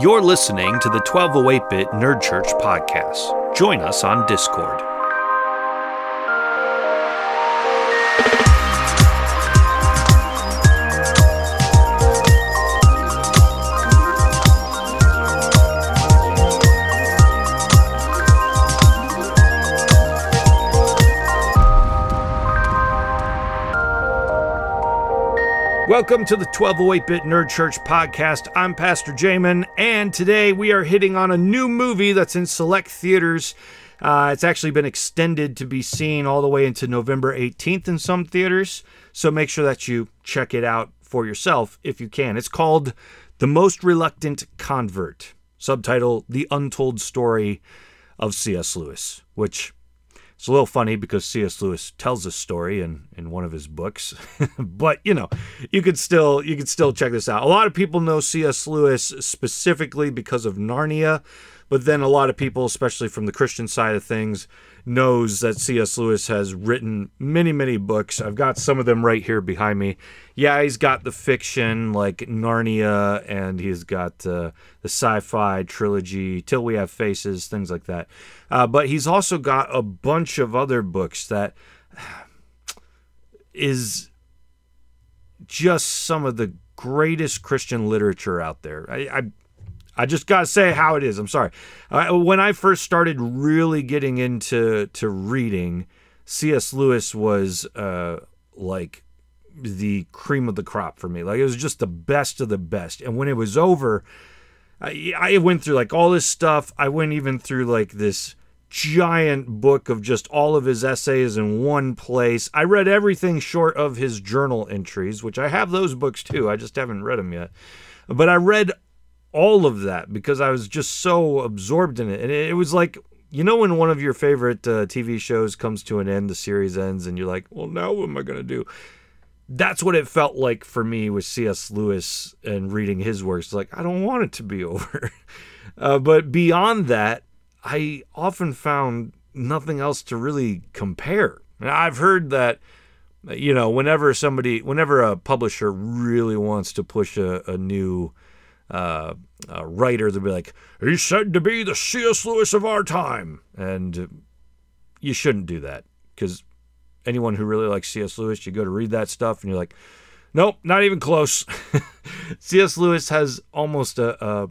You're listening to the 1208 Bit Nerd Church podcast. Join us on Discord. Welcome to the 1208 Bit Nerd Church podcast. I'm Pastor Jamin, and today we are hitting on a new movie that's in select theaters. Uh, it's actually been extended to be seen all the way into November 18th in some theaters, so make sure that you check it out for yourself if you can. It's called The Most Reluctant Convert, subtitle The Untold Story of C.S. Lewis, which it's a little funny because C.S. Lewis tells this story in, in one of his books, but you know, you could still you could still check this out. A lot of people know C.S. Lewis specifically because of Narnia, but then a lot of people, especially from the Christian side of things, knows that C.S. Lewis has written many, many books. I've got some of them right here behind me. Yeah, he's got the fiction like Narnia, and he's got uh, the sci fi trilogy, Till We Have Faces, things like that. Uh, but he's also got a bunch of other books that is just some of the greatest Christian literature out there. I, I I just gotta say how it is. I'm sorry. Uh, when I first started really getting into to reading, C.S. Lewis was uh, like the cream of the crop for me. Like it was just the best of the best. And when it was over, I, I went through like all this stuff. I went even through like this giant book of just all of his essays in one place. I read everything short of his journal entries, which I have those books too. I just haven't read them yet. But I read all of that because I was just so absorbed in it. And it, was like, you know, when one of your favorite uh, TV shows comes to an end, the series ends, and you're like, well, now what am I going to do? That's what it felt like for me with C.S. Lewis and reading his works. Like, I don't want it to be over. uh, but beyond that, I often found nothing else to really compare. I've heard that you know whenever somebody whenever a publisher really wants to push a, a new uh, uh, writer they'll be like he's said to be the cs lewis of our time and you shouldn't do that because anyone who really likes cs lewis you go to read that stuff and you're like nope not even close cs lewis has almost a, a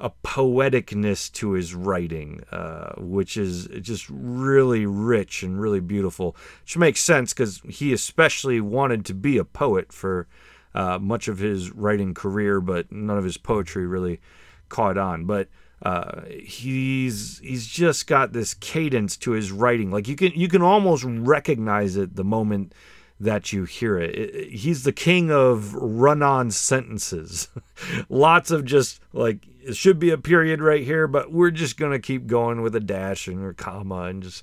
a poeticness to his writing, uh, which is just really rich and really beautiful. Which makes sense because he especially wanted to be a poet for uh, much of his writing career, but none of his poetry really caught on. But uh, he's he's just got this cadence to his writing. Like you can you can almost recognize it the moment that you hear it. it he's the king of run-on sentences. Lots of just like it should be a period right here, but we're just to keep going with a dash and a comma and just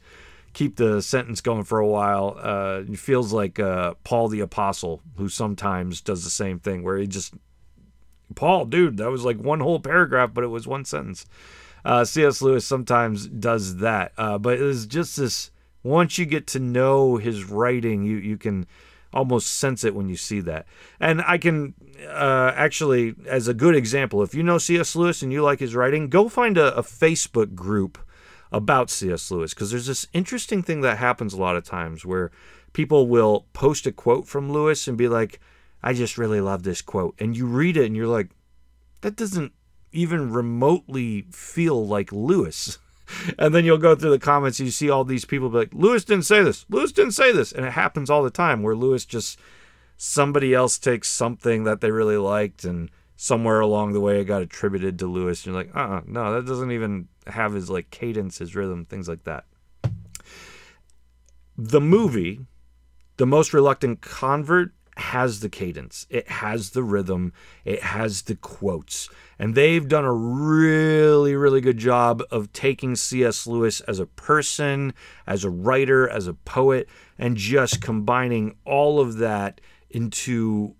keep the sentence going for a while. Uh, it feels like uh, Paul the Apostle, who sometimes does the same thing, where he just, Paul, dude, that was like one whole paragraph, but it was one sentence. Uh, C.S. Lewis sometimes does that, uh, but it's just this. Once you get to know his writing, you you can almost sense it when you see that. And I can uh, actually, as a good example, if you know C.S. Lewis and you like his writing, go find a, a Facebook group about C.S. Lewis because there's this interesting thing that happens a lot of times where people will post a quote from Lewis and be like, I just really love this quote. And you read it and you're like, that doesn't even remotely feel like Lewis. and then you'll go through the comments and you see all these people be like, Lewis didn't say this. Lewis didn't say this. And it happens all the time where Lewis just somebody else takes something that they really liked and somewhere along the way it got attributed to Lewis. And you're like, uh uh-uh, no, that doesn't even have his like cadence, his rhythm, things like that. The movie, The Most Reluctant Convert, has the cadence, it has the rhythm, it has the quotes. And they've done a really, really good job of taking C.S. Lewis as a person, as a writer, as a poet, and just combining all of that into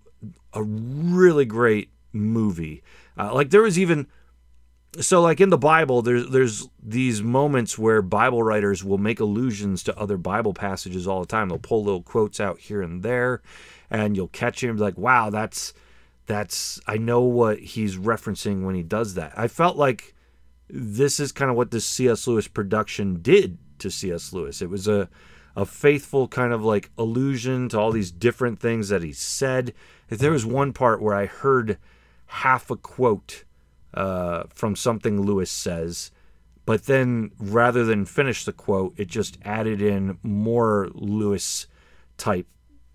a really great movie. Uh, like there was even so like in the Bible, there's there's these moments where Bible writers will make allusions to other Bible passages all the time. They'll pull little quotes out here and there, and you'll catch him like, wow, that's that's I know what he's referencing when he does that. I felt like this is kind of what this C.S. Lewis production did to C.S. Lewis. It was a a faithful kind of like allusion to all these different things that he said. If there was one part where I heard half a quote uh, from something Lewis says, but then rather than finish the quote, it just added in more Lewis type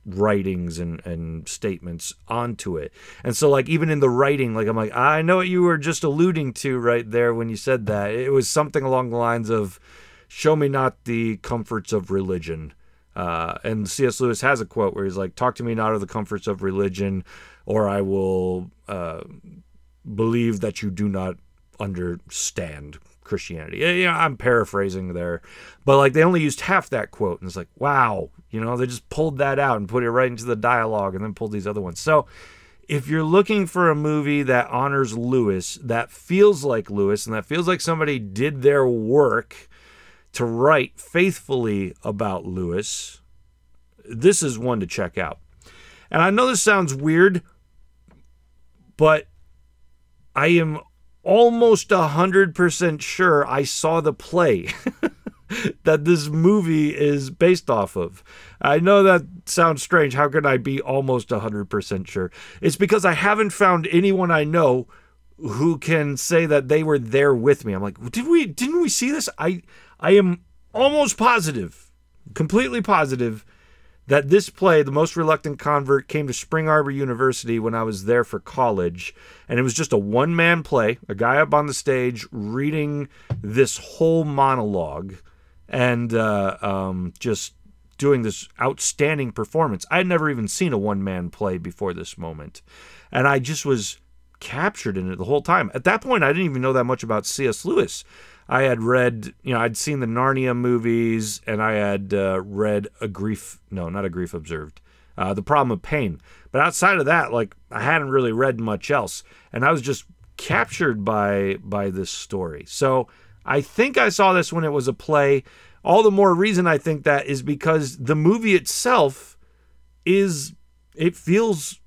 writings and, and statements onto it. And so like even in the writing, like I'm like, I know what you were just alluding to right there when you said that. It was something along the lines of show me not the comforts of religion. Uh, and C.S. Lewis has a quote where he's like, talk to me not of the comforts of religion, or I will uh, believe that you do not understand Christianity. Yeah, I'm paraphrasing there, but like they only used half that quote, and it's like, wow, you know, they just pulled that out and put it right into the dialogue, and then pulled these other ones. So, if you're looking for a movie that honors Lewis, that feels like Lewis, and that feels like somebody did their work to write faithfully about Lewis, this is one to check out. And I know this sounds weird, but I am almost 100% sure I saw the play that this movie is based off of. I know that sounds strange. How can I be almost 100% sure? It's because I haven't found anyone I know who can say that they were there with me. I'm like, did we didn't we see this? I I am almost positive, completely positive that this play, The Most Reluctant Convert, came to Spring Arbor University when I was there for college. And it was just a one man play, a guy up on the stage reading this whole monologue and uh, um, just doing this outstanding performance. I had never even seen a one man play before this moment. And I just was captured in it the whole time. At that point, I didn't even know that much about C.S. Lewis. I had read, you know, I'd seen the Narnia movies, and I had uh, read a grief, no, not a grief observed, uh, the problem of pain. But outside of that, like I hadn't really read much else, and I was just captured by by this story. So I think I saw this when it was a play. All the more reason I think that is because the movie itself is it feels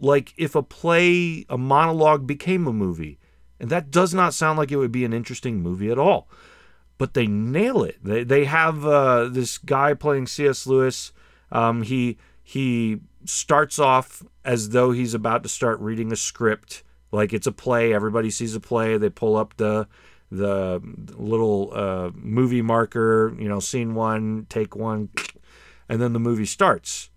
like if a play, a monologue became a movie. And that does not sound like it would be an interesting movie at all. But they nail it. They, they have uh, this guy playing C.S. Lewis. Um, he he starts off as though he's about to start reading a script, like it's a play. Everybody sees a play. They pull up the the little uh, movie marker, you know, scene one, take one, and then the movie starts.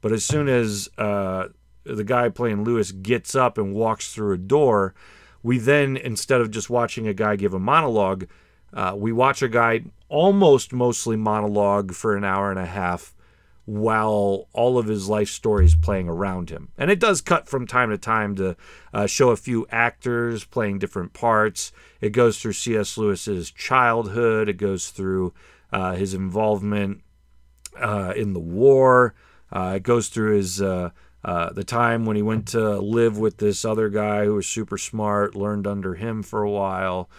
But as soon as uh, the guy playing Lewis gets up and walks through a door, we then, instead of just watching a guy give a monologue, uh, we watch a guy almost mostly monologue for an hour and a half while all of his life story is playing around him. And it does cut from time to time to uh, show a few actors playing different parts. It goes through C.S. Lewis's childhood, it goes through uh, his involvement uh, in the war, uh, it goes through his uh, uh, the time when he went to live with this other guy who was super smart, learned under him for a while.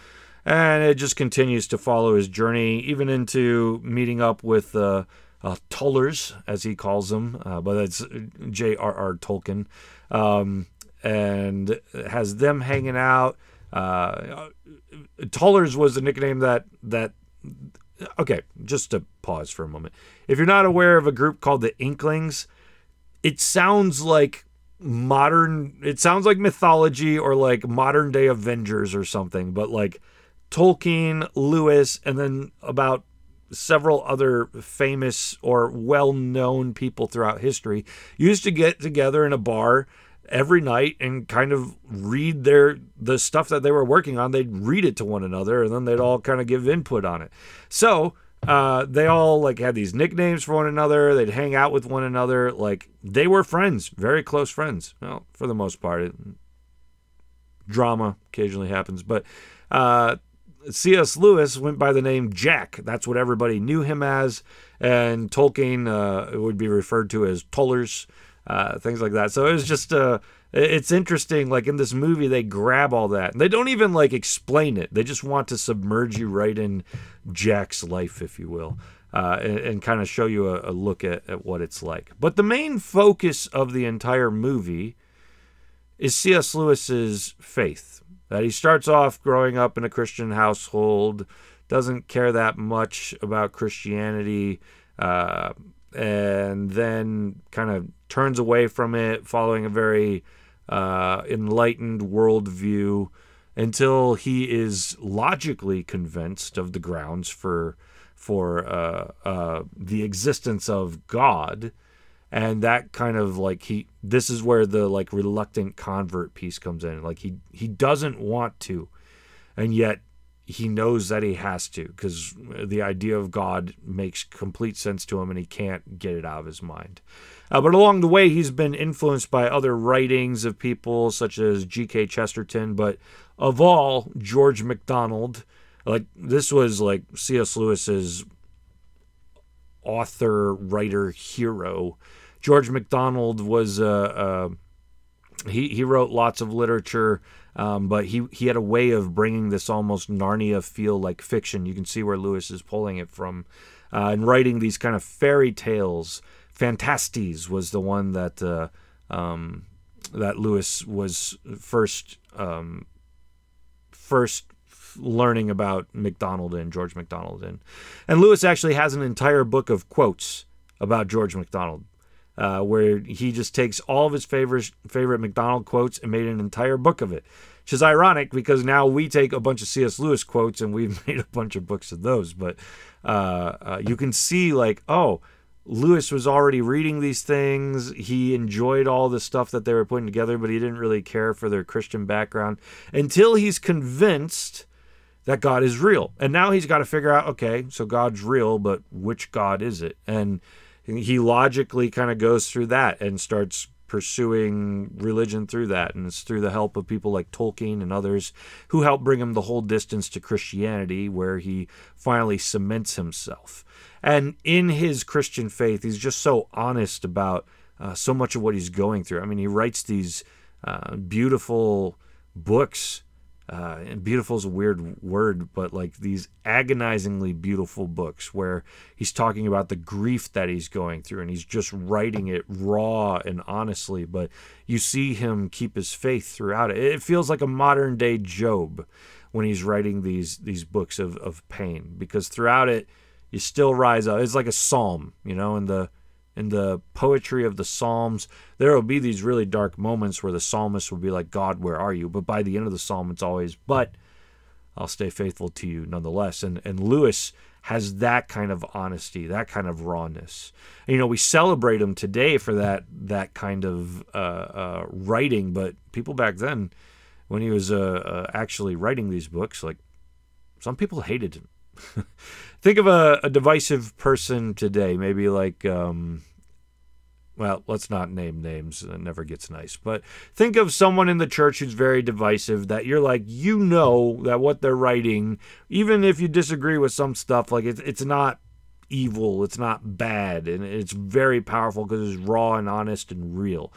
And it just continues to follow his journey, even into meeting up with uh, uh, Tullers, as he calls them, uh, but that's J.R.R. Tolkien, um, and has them hanging out. Uh, Tullers was the nickname that that. Okay, just to pause for a moment. If you're not aware of a group called the Inklings, it sounds like modern it sounds like mythology or like modern day avengers or something but like tolkien lewis and then about several other famous or well-known people throughout history used to get together in a bar every night and kind of read their the stuff that they were working on. They'd read it to one another and then they'd all kind of give input on it. So uh, they all like had these nicknames for one another. They'd hang out with one another. Like they were friends, very close friends. Well, for the most part, it, drama occasionally happens, but uh, C.S. Lewis went by the name Jack. That's what everybody knew him as, and Tolkien uh, would be referred to as Tollers, uh, things like that. So it was just uh, it's interesting like in this movie they grab all that and they don't even like explain it they just want to submerge you right in jack's life if you will uh, and, and kind of show you a, a look at, at what it's like but the main focus of the entire movie is C.S. Lewis's faith. That he starts off growing up in a Christian household, doesn't care that much about Christianity, uh, and then kind of turns away from it, following a very uh, enlightened worldview until he is logically convinced of the grounds for for uh, uh, the existence of God, and that kind of like he this is where the like reluctant convert piece comes in. Like he he doesn't want to, and yet he knows that he has to because the idea of God makes complete sense to him, and he can't get it out of his mind. Uh, but along the way, he's been influenced by other writings of people such as G.K. Chesterton, but of all, George MacDonald. Like this was like C.S. Lewis's author, writer, hero. George MacDonald was uh, uh, he he wrote lots of literature, um, but he he had a way of bringing this almost Narnia feel like fiction. You can see where Lewis is pulling it from, uh, and writing these kind of fairy tales. Phantastes was the one that uh, um, that Lewis was first um, first learning about MacDonald and George MacDonald in. And Lewis actually has an entire book of quotes about George MacDonald. Uh, where he just takes all of his favorite favorite MacDonald quotes and made an entire book of it, which is ironic because now we take a bunch of C.S. Lewis quotes and we've made a bunch of books of those. But uh, uh, you can see like, oh, Lewis was already reading these things. He enjoyed all the stuff that they were putting together, but he didn't really care for their Christian background until he's convinced that God is real. And now he's got to figure out okay, so God's real, but which God is it? And he logically kind of goes through that and starts pursuing religion through that. And it's through the help of people like Tolkien and others who help bring him the whole distance to Christianity, where he finally cements himself. And in his Christian faith, he's just so honest about uh, so much of what he's going through. I mean, he writes these uh, beautiful books. Uh, and beautiful is a weird word, but like these agonizingly beautiful books where he's talking about the grief that he's going through and he's just writing it raw and honestly. But you see him keep his faith throughout it. It feels like a modern day Job when he's writing these these books of, of pain because throughout it, you still rise up. It's like a psalm, you know, in the in the poetry of the psalms, there will be these really dark moments where the psalmist will be like, "God, where are you?" But by the end of the psalm, it's always, "But I'll stay faithful to you nonetheless." And and Lewis has that kind of honesty, that kind of rawness. And, you know, we celebrate him today for that that kind of uh, uh, writing, but people back then, when he was uh, uh actually writing these books, like some people hated him. think of a, a, divisive person today, maybe like, um, well, let's not name names. It never gets nice. But think of someone in the church who's very divisive that you're like, you know that what they're writing, even if you disagree with some stuff, like it's, it's not evil, it's not bad, and it's very powerful because it's raw and honest and real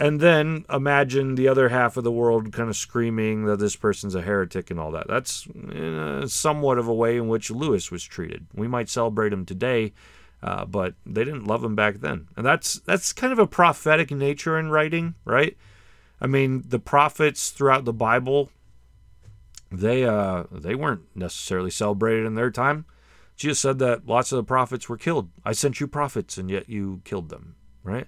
and then imagine the other half of the world kind of screaming that this person's a heretic and all that. That's uh, somewhat of a way in which Lewis was treated. We might celebrate him today, uh, but they didn't love him back then, and that's that's kind of a prophetic nature in writing, right? I mean, the prophets throughout the Bible, they uh, they weren't necessarily celebrated in their time. Jesus said that lots of the prophets were killed. I sent you prophets, and yet you killed them, right?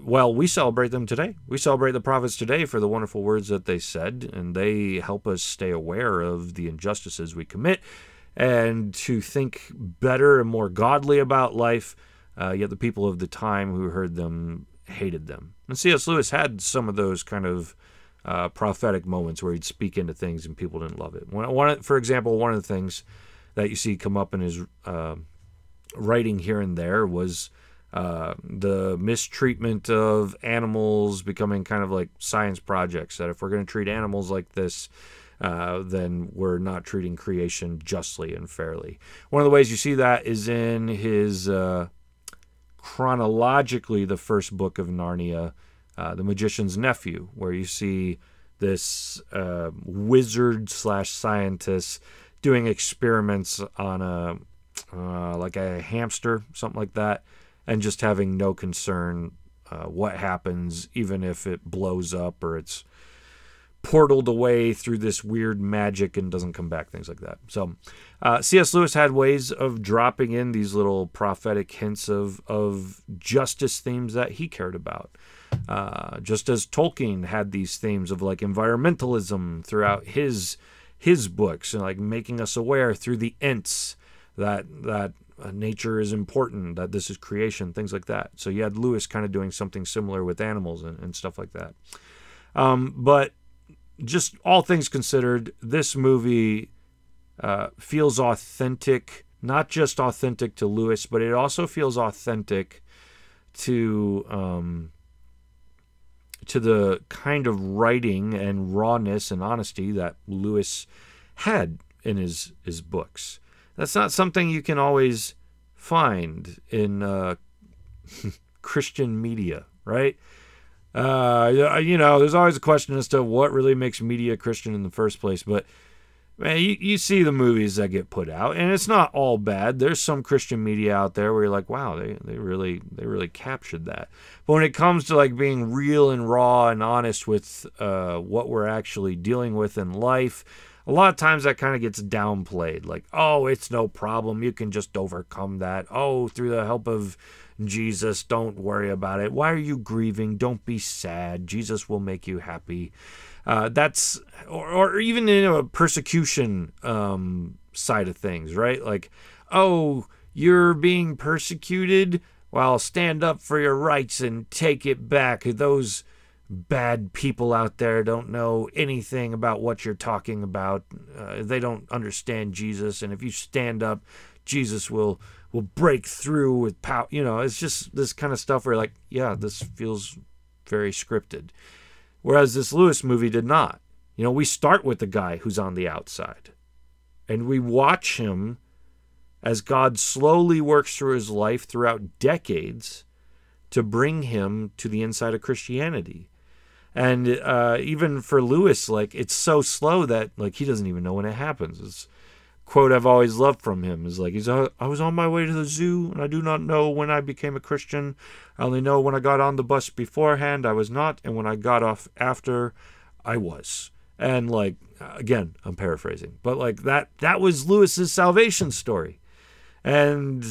Well, we celebrate them today. We celebrate the prophets today for the wonderful words that they said, and they help us stay aware of the injustices we commit and to think better and more godly about life. Uh, yet the people of the time who heard them hated them. And C.S. Lewis had some of those kind of uh, prophetic moments where he'd speak into things and people didn't love it. One, one, for example, one of the things that you see come up in his uh, writing here and there was uh, the mistreatment of animals becoming kind of like science projects. That if we're going to treat animals like this, uh, then we're not treating creation justly and fairly. One of the ways you see that is in his uh, chronologically the first book of Narnia, uh, The Magician's Nephew, where you see this uh, wizard slash scientist doing experiments on a uh, like a hamster, something like that and just having no concern uh, what happens, even if it blows up or it's portaled away through this weird magic and doesn't come back, things like that. So, uh, C.S. Lewis had ways of dropping in these little prophetic hints of of justice themes that he cared about. Uh, just as Tolkien had these themes of like environmentalism throughout his his books and like making us aware through the Ents that that uh, nature is important, that this is creation, things like that. So you had Lewis kind of doing something similar with animals and, and stuff like that. Um, but just all things considered, this movie uh, feels authentic, not just authentic to Lewis, but it also feels authentic to um, to the kind of writing and rawness and honesty that Lewis had in his his books. That's not something you can always find in uh, Christian media, right? Uh, you know, there's always a question as to what really makes media Christian in the first place, but man, you, you see the movies that get put out, and it's not all bad. There's some Christian media out there where you're like, wow, they, they really they really captured that. But when it comes to like being real and raw and honest with uh, what we're actually dealing with in life, a lot of times that kind of gets downplayed. Like, oh, it's no problem. You can just overcome that. Oh, through the help of Jesus, don't worry about it. Why are you grieving? Don't be sad. Jesus will make you happy. Uh, that's or, or even in a persecution um, side of things, right? Like, oh, you're being persecuted. Well, stand up for your rights and take it back. Those bad people out there don't know anything about what you're talking about. Uh, they don't understand Jesus, and if you stand up, Jesus will will break through with power. You know, it's just this kind of stuff where like, yeah, this feels very scripted. Whereas this Lewis movie did not. You know, we start with the guy who's on the outside and we watch him as God slowly works through his life throughout decades to bring him to the inside of Christianity. And uh, even for Lewis, like it's so slow that like he doesn't even know when it happens. It's quote I've always loved from him is like he's uh, I was on my way to the zoo and I do not know when I became a Christian. I only know when I got on the bus beforehand I was not and when I got off after I was. And like again, I'm paraphrasing, but like that that was Lewis's salvation story. And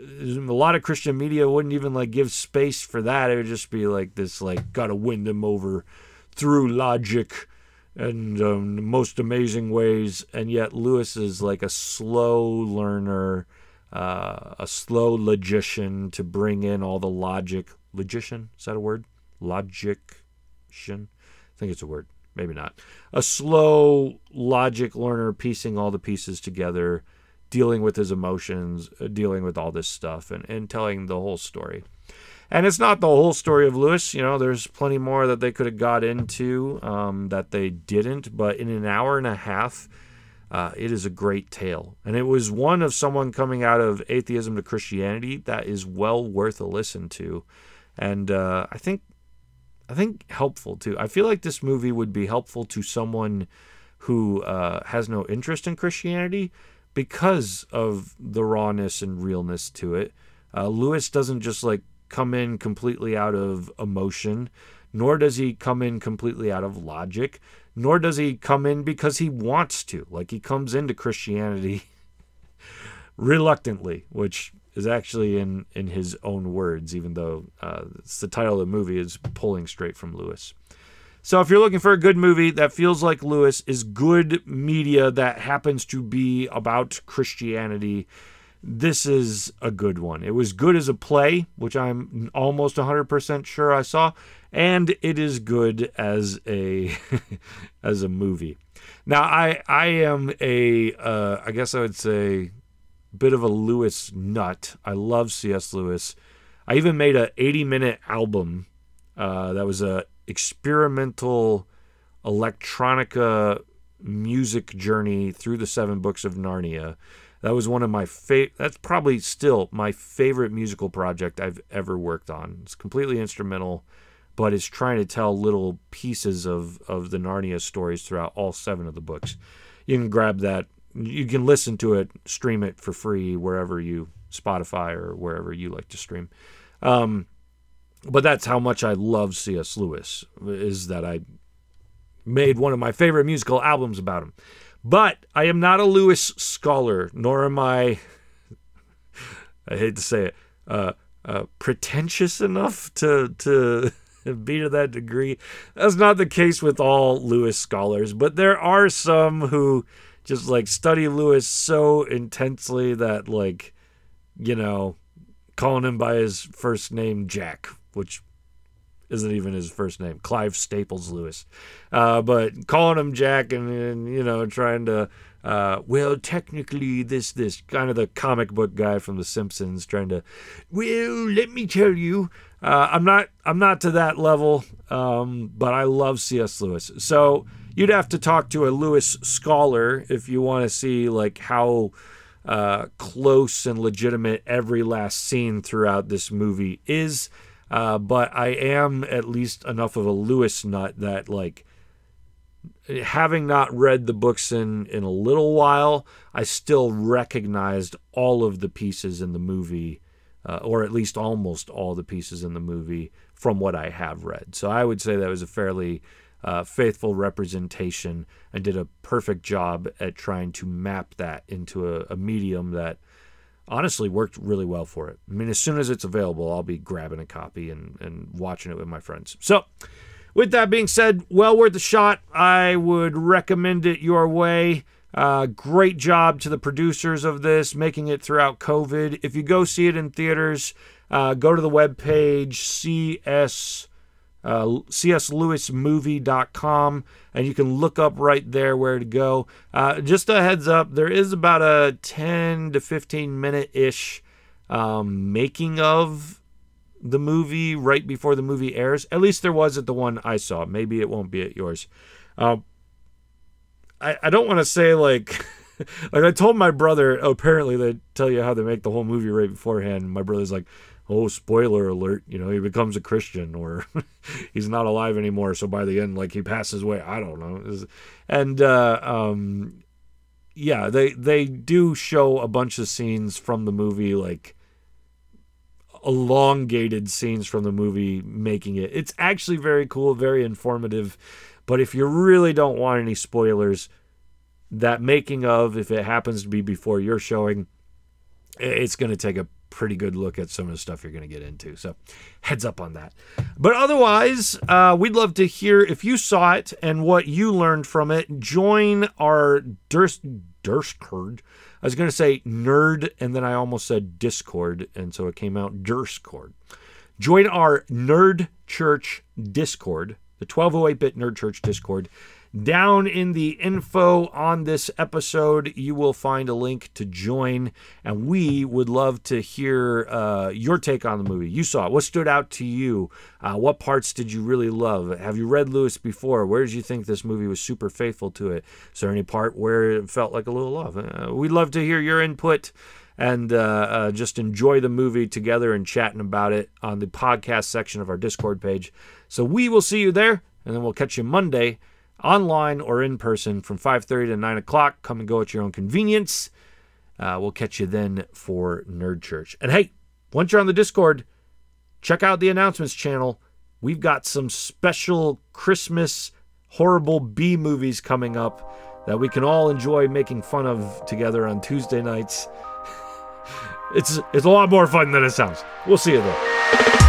a lot of Christian media wouldn't even like give space for that. It would just be like this like got to win them over through logic and um, most amazing ways. And yet Lewis is like a slow learner, uh, a slow logician to bring in all the logic. Logician is that a word? Logician. I think it's a word. Maybe not. A slow logic learner piecing all the pieces together, dealing with his emotions, uh, dealing with all this stuff, and, and telling the whole story. And it's not the whole story of Lewis. You know, there's plenty more that they could have got into um, that they didn't. But in an hour and a half, uh, it is a great tale. And it was one of someone coming out of atheism to Christianity that is well worth a listen to. And uh, I think, I think helpful too. I feel like this movie would be helpful to someone who uh, has no interest in Christianity because of the rawness and realness to it. Uh, Lewis doesn't just like come in completely out of emotion, nor does he come in completely out of logic, nor does he come in because he wants to. Like he comes into Christianity reluctantly, which is actually in in his own words, even though uh, it's the title of the movie is pulling straight from Lewis. So if you're looking for a good movie that feels like Lewis is good media that happens to be about Christianity this is a good one. It was good as a play, which I'm almost 100% sure I saw, and it is good as a as a movie. Now I I am a uh, I guess I would say bit of a Lewis nut. I love C.S. Lewis. I even made a 80 minute album uh, that was a experimental electronica music journey through the seven books of Narnia that was one of my favorite. That's probably still my favorite musical project I've ever worked on. It's completely instrumental, but it's trying to tell little pieces of of the Narnia stories throughout all seven of the books. You can grab that. You can listen to it, stream it for free wherever you Spotify or wherever you like to stream. Um, but that's how much I love C.S. Lewis is that I made one of my favorite musical albums about him. But I am not a Lewis scholar, nor am I. I hate to say it, uh, uh, pretentious enough to to be to that degree. That's not the case with all Lewis scholars, but there are some who just like study Lewis so intensely that like, you know, calling him by his first name Jack, which isn't even his first name, Clive Staples Lewis, uh, but calling him Jack and, and you know trying to uh, well, technically, this this kind of the comic book guy from The Simpsons trying to, well, let me tell you, uh, I'm not I'm not to that level, um, but I love C.S. Lewis. So you'd have to talk to a Lewis scholar if you want to see like how uh, close and legitimate every last scene throughout this movie is. Uh, but I am at least enough of a Lewis nut that like having not read the books in in a little while, I still recognized all of the pieces in the movie, uh, or at least almost all the pieces in the movie from what I have read. So I would say that was a fairly uh, faithful representation and did a perfect job at trying to map that into a, a medium that honestly worked really well for it. I mean, as soon as it's available, I'll be grabbing a copy and, and watching it with my friends. So, with that being said, well worth a shot. I would recommend it your way. Uh, great job to the producers of this, making it throughout COVID. If you go see it in theaters, uh, go to the webpage cs uh, cslewismovie.com and you can look up right there where to go. Uh, just a heads up, there is about a 10 to 15 minute ish um, making of the movie right before the movie airs. At least there was at the one I saw. Maybe it won't be at yours. Um, I, I don't want to say like like I told my brother. Apparently they tell you how they make the whole movie right beforehand. My brother's like, "Oh, spoiler alert! You know he becomes a Christian or he's not alive anymore. So by the end, like he passes away. I don't know." And uh, um, yeah, they they do show a bunch of scenes from the movie like elongated scenes from the movie making it. It's actually very cool, very informative. But if you really don't want any spoilers, that making of, if it happens to be before you're showing, it's going to take a pretty good look at some of the stuff you're going to get into. So, heads up on that. But otherwise, uh, we'd love to hear if you saw it and what you learned from it. Join our Durst Durskerd I was going to say nerd, and then I almost said Discord, and so it came out Durscord. Join our Nerd Church Discord, the 1208 bit Nerd Church Discord. Down in the info on this episode, you will find a link to join, and we would love to hear uh, your take on the movie. You saw it. What stood out to you? Uh, what parts did you really love? Have you read Lewis before? Where did you think this movie was super faithful to it? Is there any part where it felt like a little love? Uh, we'd love to hear your input and uh, uh, just enjoy the movie together and chatting about it on the podcast section of our Discord page. So we will see you there, and then we'll catch you Monday online or in person from 5.30 to 9 o'clock. Come and go at your own convenience. Uh, we'll catch you then for nerd church. And hey once you're on the discord check out the announcements channel. We've got some special christmas horrible b movies coming up that we can all enjoy making fun of together on tuesday nights. It's it's a lot more fun than it sounds. We'll see you there